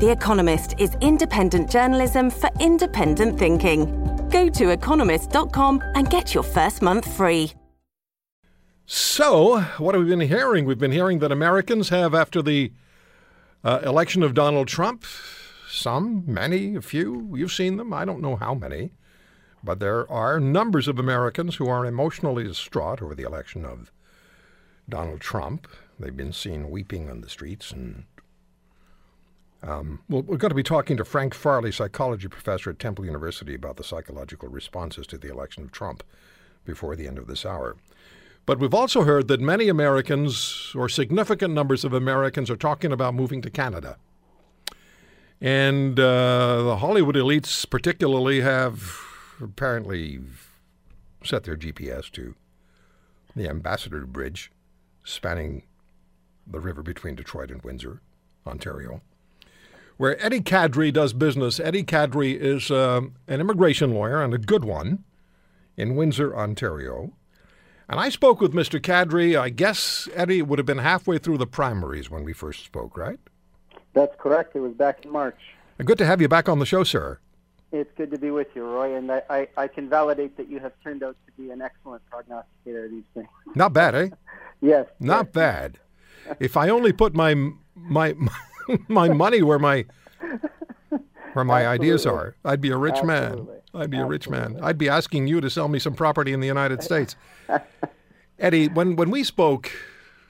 The Economist is independent journalism for independent thinking. Go to economist.com and get your first month free. So, what have we been hearing? We've been hearing that Americans have, after the uh, election of Donald Trump, some, many, a few, you've seen them, I don't know how many, but there are numbers of Americans who are emotionally distraught over the election of Donald Trump. They've been seen weeping on the streets and um, well, we're going to be talking to Frank Farley, psychology professor at Temple University, about the psychological responses to the election of Trump before the end of this hour. But we've also heard that many Americans, or significant numbers of Americans, are talking about moving to Canada. And uh, the Hollywood elites, particularly, have apparently set their GPS to the Ambassador Bridge spanning the river between Detroit and Windsor, Ontario where Eddie Kadri does business. Eddie Kadri is uh, an immigration lawyer and a good one in Windsor, Ontario. And I spoke with Mr. Kadri. I guess, Eddie, would have been halfway through the primaries when we first spoke, right? That's correct. It was back in March. Good to have you back on the show, sir. It's good to be with you, Roy, and I, I, I can validate that you have turned out to be an excellent prognosticator of these things. Not bad, eh? yes. Not yes. bad. if I only put my my my money where my where my ideas are. I'd be a rich Absolutely. man. I'd be Absolutely. a rich man. I'd be asking you to sell me some property in the United States. Eddie, when when we spoke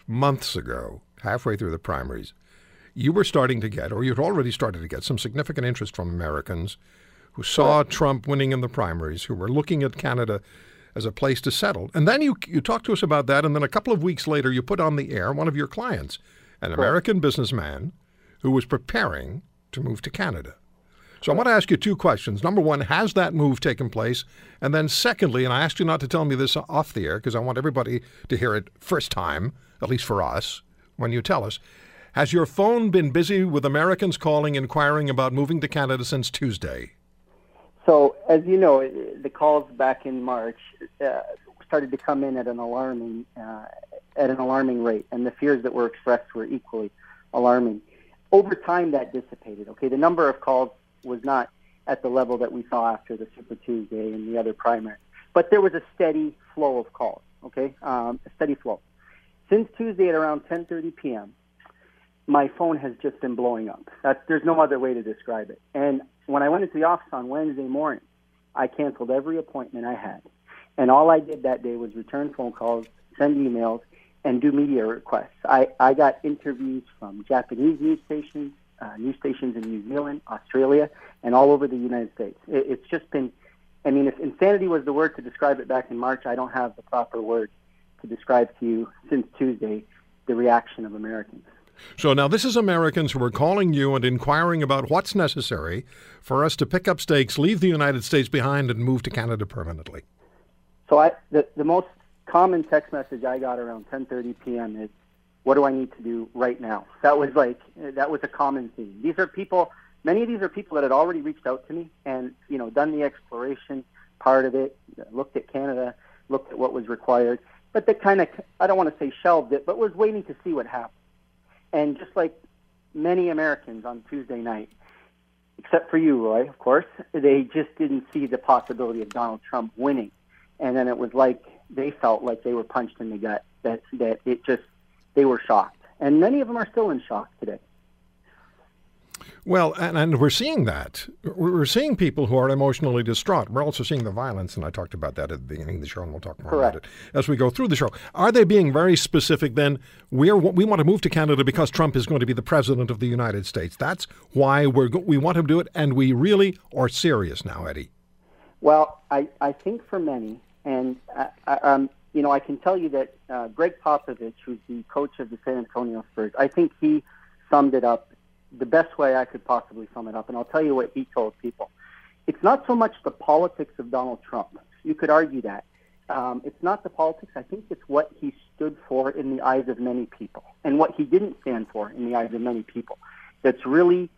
months ago, halfway through the primaries, you were starting to get, or you'd already started to get, some significant interest from Americans who saw Trump winning in the primaries, who were looking at Canada as a place to settle. And then you you talked to us about that, and then a couple of weeks later, you put on the air one of your clients, an American businessman who was preparing to move to Canada. So I want to ask you two questions. Number one, has that move taken place? And then secondly, and I asked you not to tell me this off the air because I want everybody to hear it first time, at least for us, when you tell us. Has your phone been busy with Americans calling, inquiring about moving to Canada since Tuesday? So, as you know, the calls back in March uh, started to come in at an alarming uh, at an alarming rate, and the fears that were expressed were equally alarming. Over time, that dissipated. Okay, the number of calls was not at the level that we saw after the Super Tuesday and the other primary, but there was a steady flow of calls. Okay, um, a steady flow. Since Tuesday at around 10:30 p.m., my phone has just been blowing up. That's, there's no other way to describe it. And when I went into the office on Wednesday morning, I canceled every appointment I had. And all I did that day was return phone calls, send emails, and do media requests. I, I got interviews from Japanese news stations, uh, news stations in New Zealand, Australia, and all over the United States. It, it's just been, I mean, if insanity was the word to describe it back in March, I don't have the proper word to describe to you since Tuesday the reaction of Americans. So now this is Americans who are calling you and inquiring about what's necessary for us to pick up stakes, leave the United States behind, and move to Canada permanently. So I, the, the most common text message I got around 10:30 p.m. is, "What do I need to do right now?" That was like that was a common theme. These are people. Many of these are people that had already reached out to me and you know done the exploration part of it, looked at Canada, looked at what was required, but they kind of I don't want to say shelved it, but was waiting to see what happened. And just like many Americans on Tuesday night, except for you, Roy, of course, they just didn't see the possibility of Donald Trump winning. And then it was like they felt like they were punched in the gut. That that it just they were shocked, and many of them are still in shock today. Well, and, and we're seeing that. We're seeing people who are emotionally distraught. We're also seeing the violence, and I talked about that at the beginning of the show, and we'll talk more Correct. about it as we go through the show. Are they being very specific then? We're, we want to move to Canada because Trump is going to be the president of the United States. That's why we're, go- we want him to do it, and we really are serious now, Eddie. Well, I, I think for many, and I, I, um, you know, I can tell you that uh, Gregg Popovich, who's the coach of the San Antonio Spurs, I think he summed it up the best way I could possibly sum it up, and I'll tell you what he told people. It's not so much the politics of Donald Trump. You could argue that. Um, it's not the politics. I think it's what he stood for in the eyes of many people and what he didn't stand for in the eyes of many people. That's really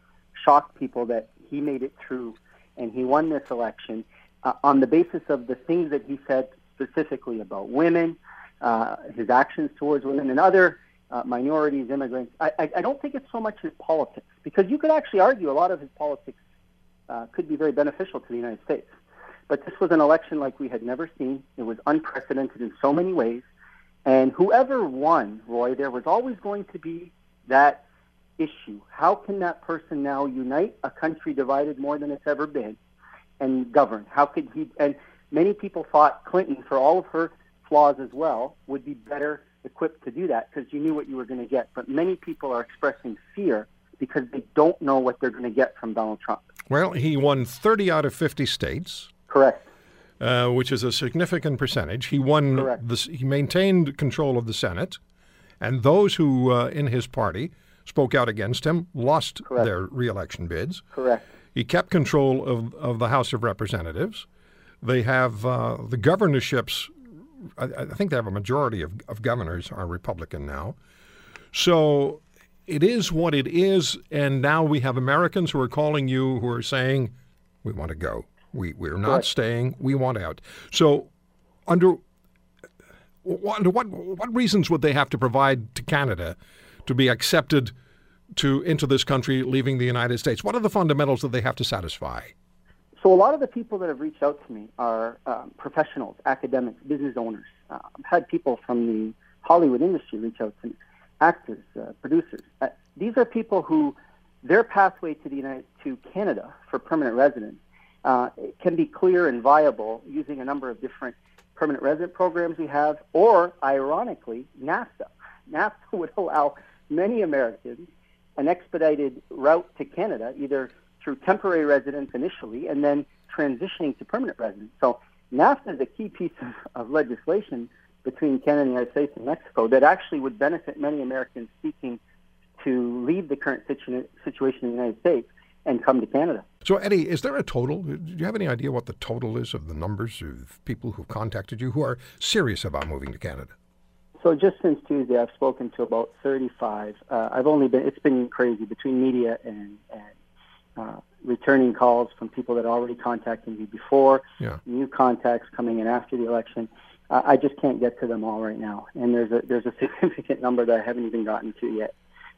shocked people that he made it through and he won this election uh, on the basis of the things that he said specifically about women, uh, his actions towards women, and other uh, minorities, immigrants. I, I, I don't think it's so much his politics because you could actually argue a lot of his politics uh, could be very beneficial to the United States. But this was an election like we had never seen. It was unprecedented in so many ways. And whoever won, Roy, there was always going to be that issue. How can that person now unite a country divided more than it's ever been and govern? How could he? And many people thought Clinton, for all of her flaws as well, would be better equipped to do that because you knew what you were going to get. But many people are expressing fear because they don't know what they're going to get from Donald Trump. Well, he won 30 out of 50 states. Correct. Uh, which is a significant percentage. He won. The, he maintained control of the Senate, and those who uh, in his party spoke out against him lost Correct. their reelection bids. Correct. He kept control of, of the House of Representatives. They have uh, the governorships I, I think they have a majority of, of governors are Republican now. So it is what it is, and now we have Americans who are calling you who are saying, "We want to go. We we're not right. staying. We want out." So, under under what what reasons would they have to provide to Canada to be accepted to into this country, leaving the United States? What are the fundamentals that they have to satisfy? So a lot of the people that have reached out to me are um, professionals, academics, business owners. Uh, I've had people from the Hollywood industry reach out to me, actors, uh, producers. Uh, these are people who their pathway to the United to Canada for permanent residence uh, can be clear and viable using a number of different permanent resident programs we have, or ironically, NAFTA. NAFTA would allow many Americans an expedited route to Canada, either through temporary residence initially and then transitioning to permanent residence. So NAFTA is a key piece of, of legislation between Canada the United States and Mexico that actually would benefit many Americans seeking to leave the current situ- situation in the United States and come to Canada. So, Eddie, is there a total? Do you have any idea what the total is of the numbers of people who've contacted you who are serious about moving to Canada? So, just since Tuesday, I've spoken to about 35. Uh, I've only been, it's been crazy between media and, and uh, returning calls from people that already contacted me before, yeah. new contacts coming in after the election. Uh, I just can't get to them all right now, and there's a there's a significant number that I haven't even gotten to yet.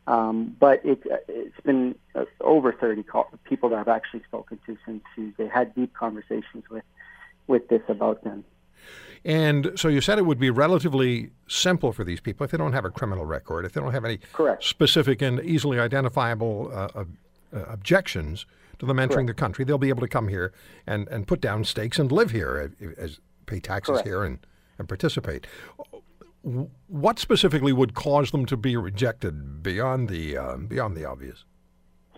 Um, but it, it's been uh, over 30 call, people that I've actually spoken to since Tuesday, had deep conversations with with this about them. And so you said it would be relatively simple for these people if they don't have a criminal record, if they don't have any Correct. specific and easily identifiable uh, uh, objections to them entering Correct. the country, they'll be able to come here and, and put down stakes and live here, as pay taxes Correct. here and, and participate. What specifically would cause them to be rejected beyond the uh, beyond the obvious?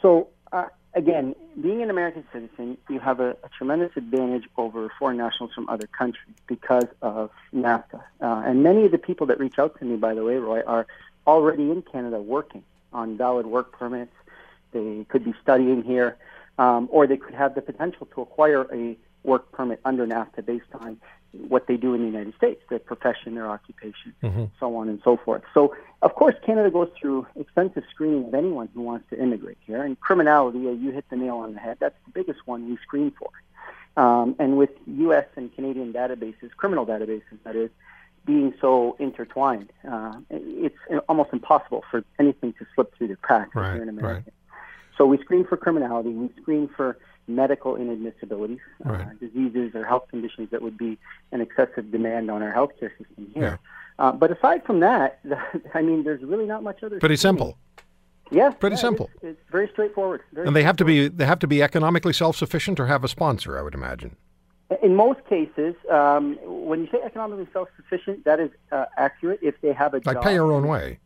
So uh, again, being an American citizen, you have a, a, tremendous advantage over foreign nationals from other countries because of NAFTA. Uh, and many of the people that reach out to me, by the way, Roy, are already in Canada working on valid work permits they could be studying here, um, or they could have the potential to acquire a work permit under NAFTA based on what they do in the United States, their profession, their occupation, mm-hmm. so on and so forth. So, of course, Canada goes through extensive screening of anyone who wants to immigrate here. And criminality, uh, you hit the nail on the head. That's the biggest one we screen for. Um, and with U.S. and Canadian databases, criminal databases, that is, being so intertwined, uh, it's almost impossible for anything to slip through the cracks right, here in America. Right. So we screen for criminality, we screen for medical inadmissibilities, uh, right. uh, diseases or health conditions that would be an excessive demand on our healthcare system here. Yeah. Uh, but aside from that, I mean, there's really not much other. Pretty simple. Yeah, pretty yeah, simple. It's, it's very straightforward. Very and they have to be they have to be economically self sufficient or have a sponsor. I would imagine. In most cases, um, when you say economically self sufficient, that is uh, accurate. If they have a like pay your own way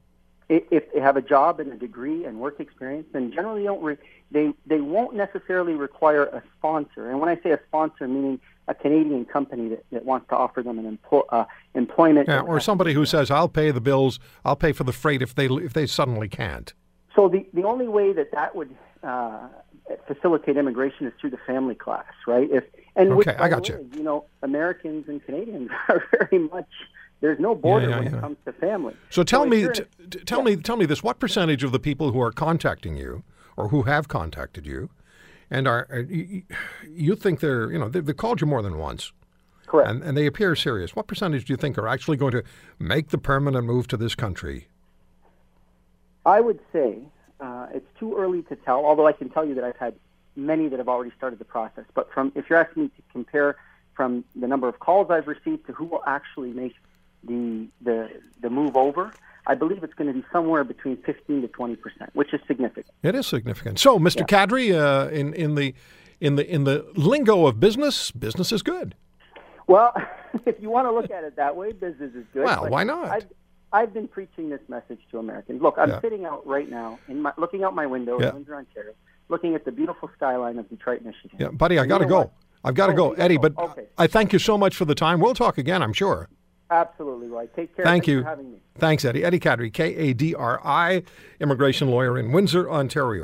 if they have a job and a degree and work experience, then generally don't re- they they won't necessarily require a sponsor. And when I say a sponsor, meaning a Canadian company that, that wants to offer them an empl- uh, employment. Yeah, or somebody who says, "I'll pay the bills, I'll pay for the freight if they if they suddenly can't." So the, the only way that that would uh, facilitate immigration is through the family class, right? If and Okay, by I got you. You know, Americans and Canadians are very much there's no border yeah, when yeah. it comes to family. So tell if me, t- t- tell me, tell me this: What percentage of the people who are contacting you, or who have contacted you, and are are- you, you think they're, you know, they, they've called you more than once, correct. and, and they appear serious? What percentage do you think are actually going to make the permanent move to this country? I would say uh, it's too early to tell. Although I can tell you that I've had many that have already started the process. But from if you're asking me to compare from the number of calls I've received to who will actually make the the the move over, I believe it's going to be somewhere between 15 to 20 percent, which is significant. It is significant. So, Mr. Kadri, uh, in in the in the in the lingo of business, business is good. Well, if you want to look at it that way, business is good. Well, why not? I've, I've been preaching this message to Americans. Look, I'm Yeah. sitting out right now, in my, looking out my window Yeah. in Windsor, Ontario, looking at the beautiful skyline of Detroit, Michigan. Yeah, buddy, I got to you know go. what? I've got to Oh, go, Eddie. But Okay. I thank you so much for the time. We'll talk again, I'm sure. Absolutely, right. Take care. Thank Thanks you. for having me. Thanks, Eddie. Eddie Kadri, K A D R I, immigration lawyer in Windsor, Ontario.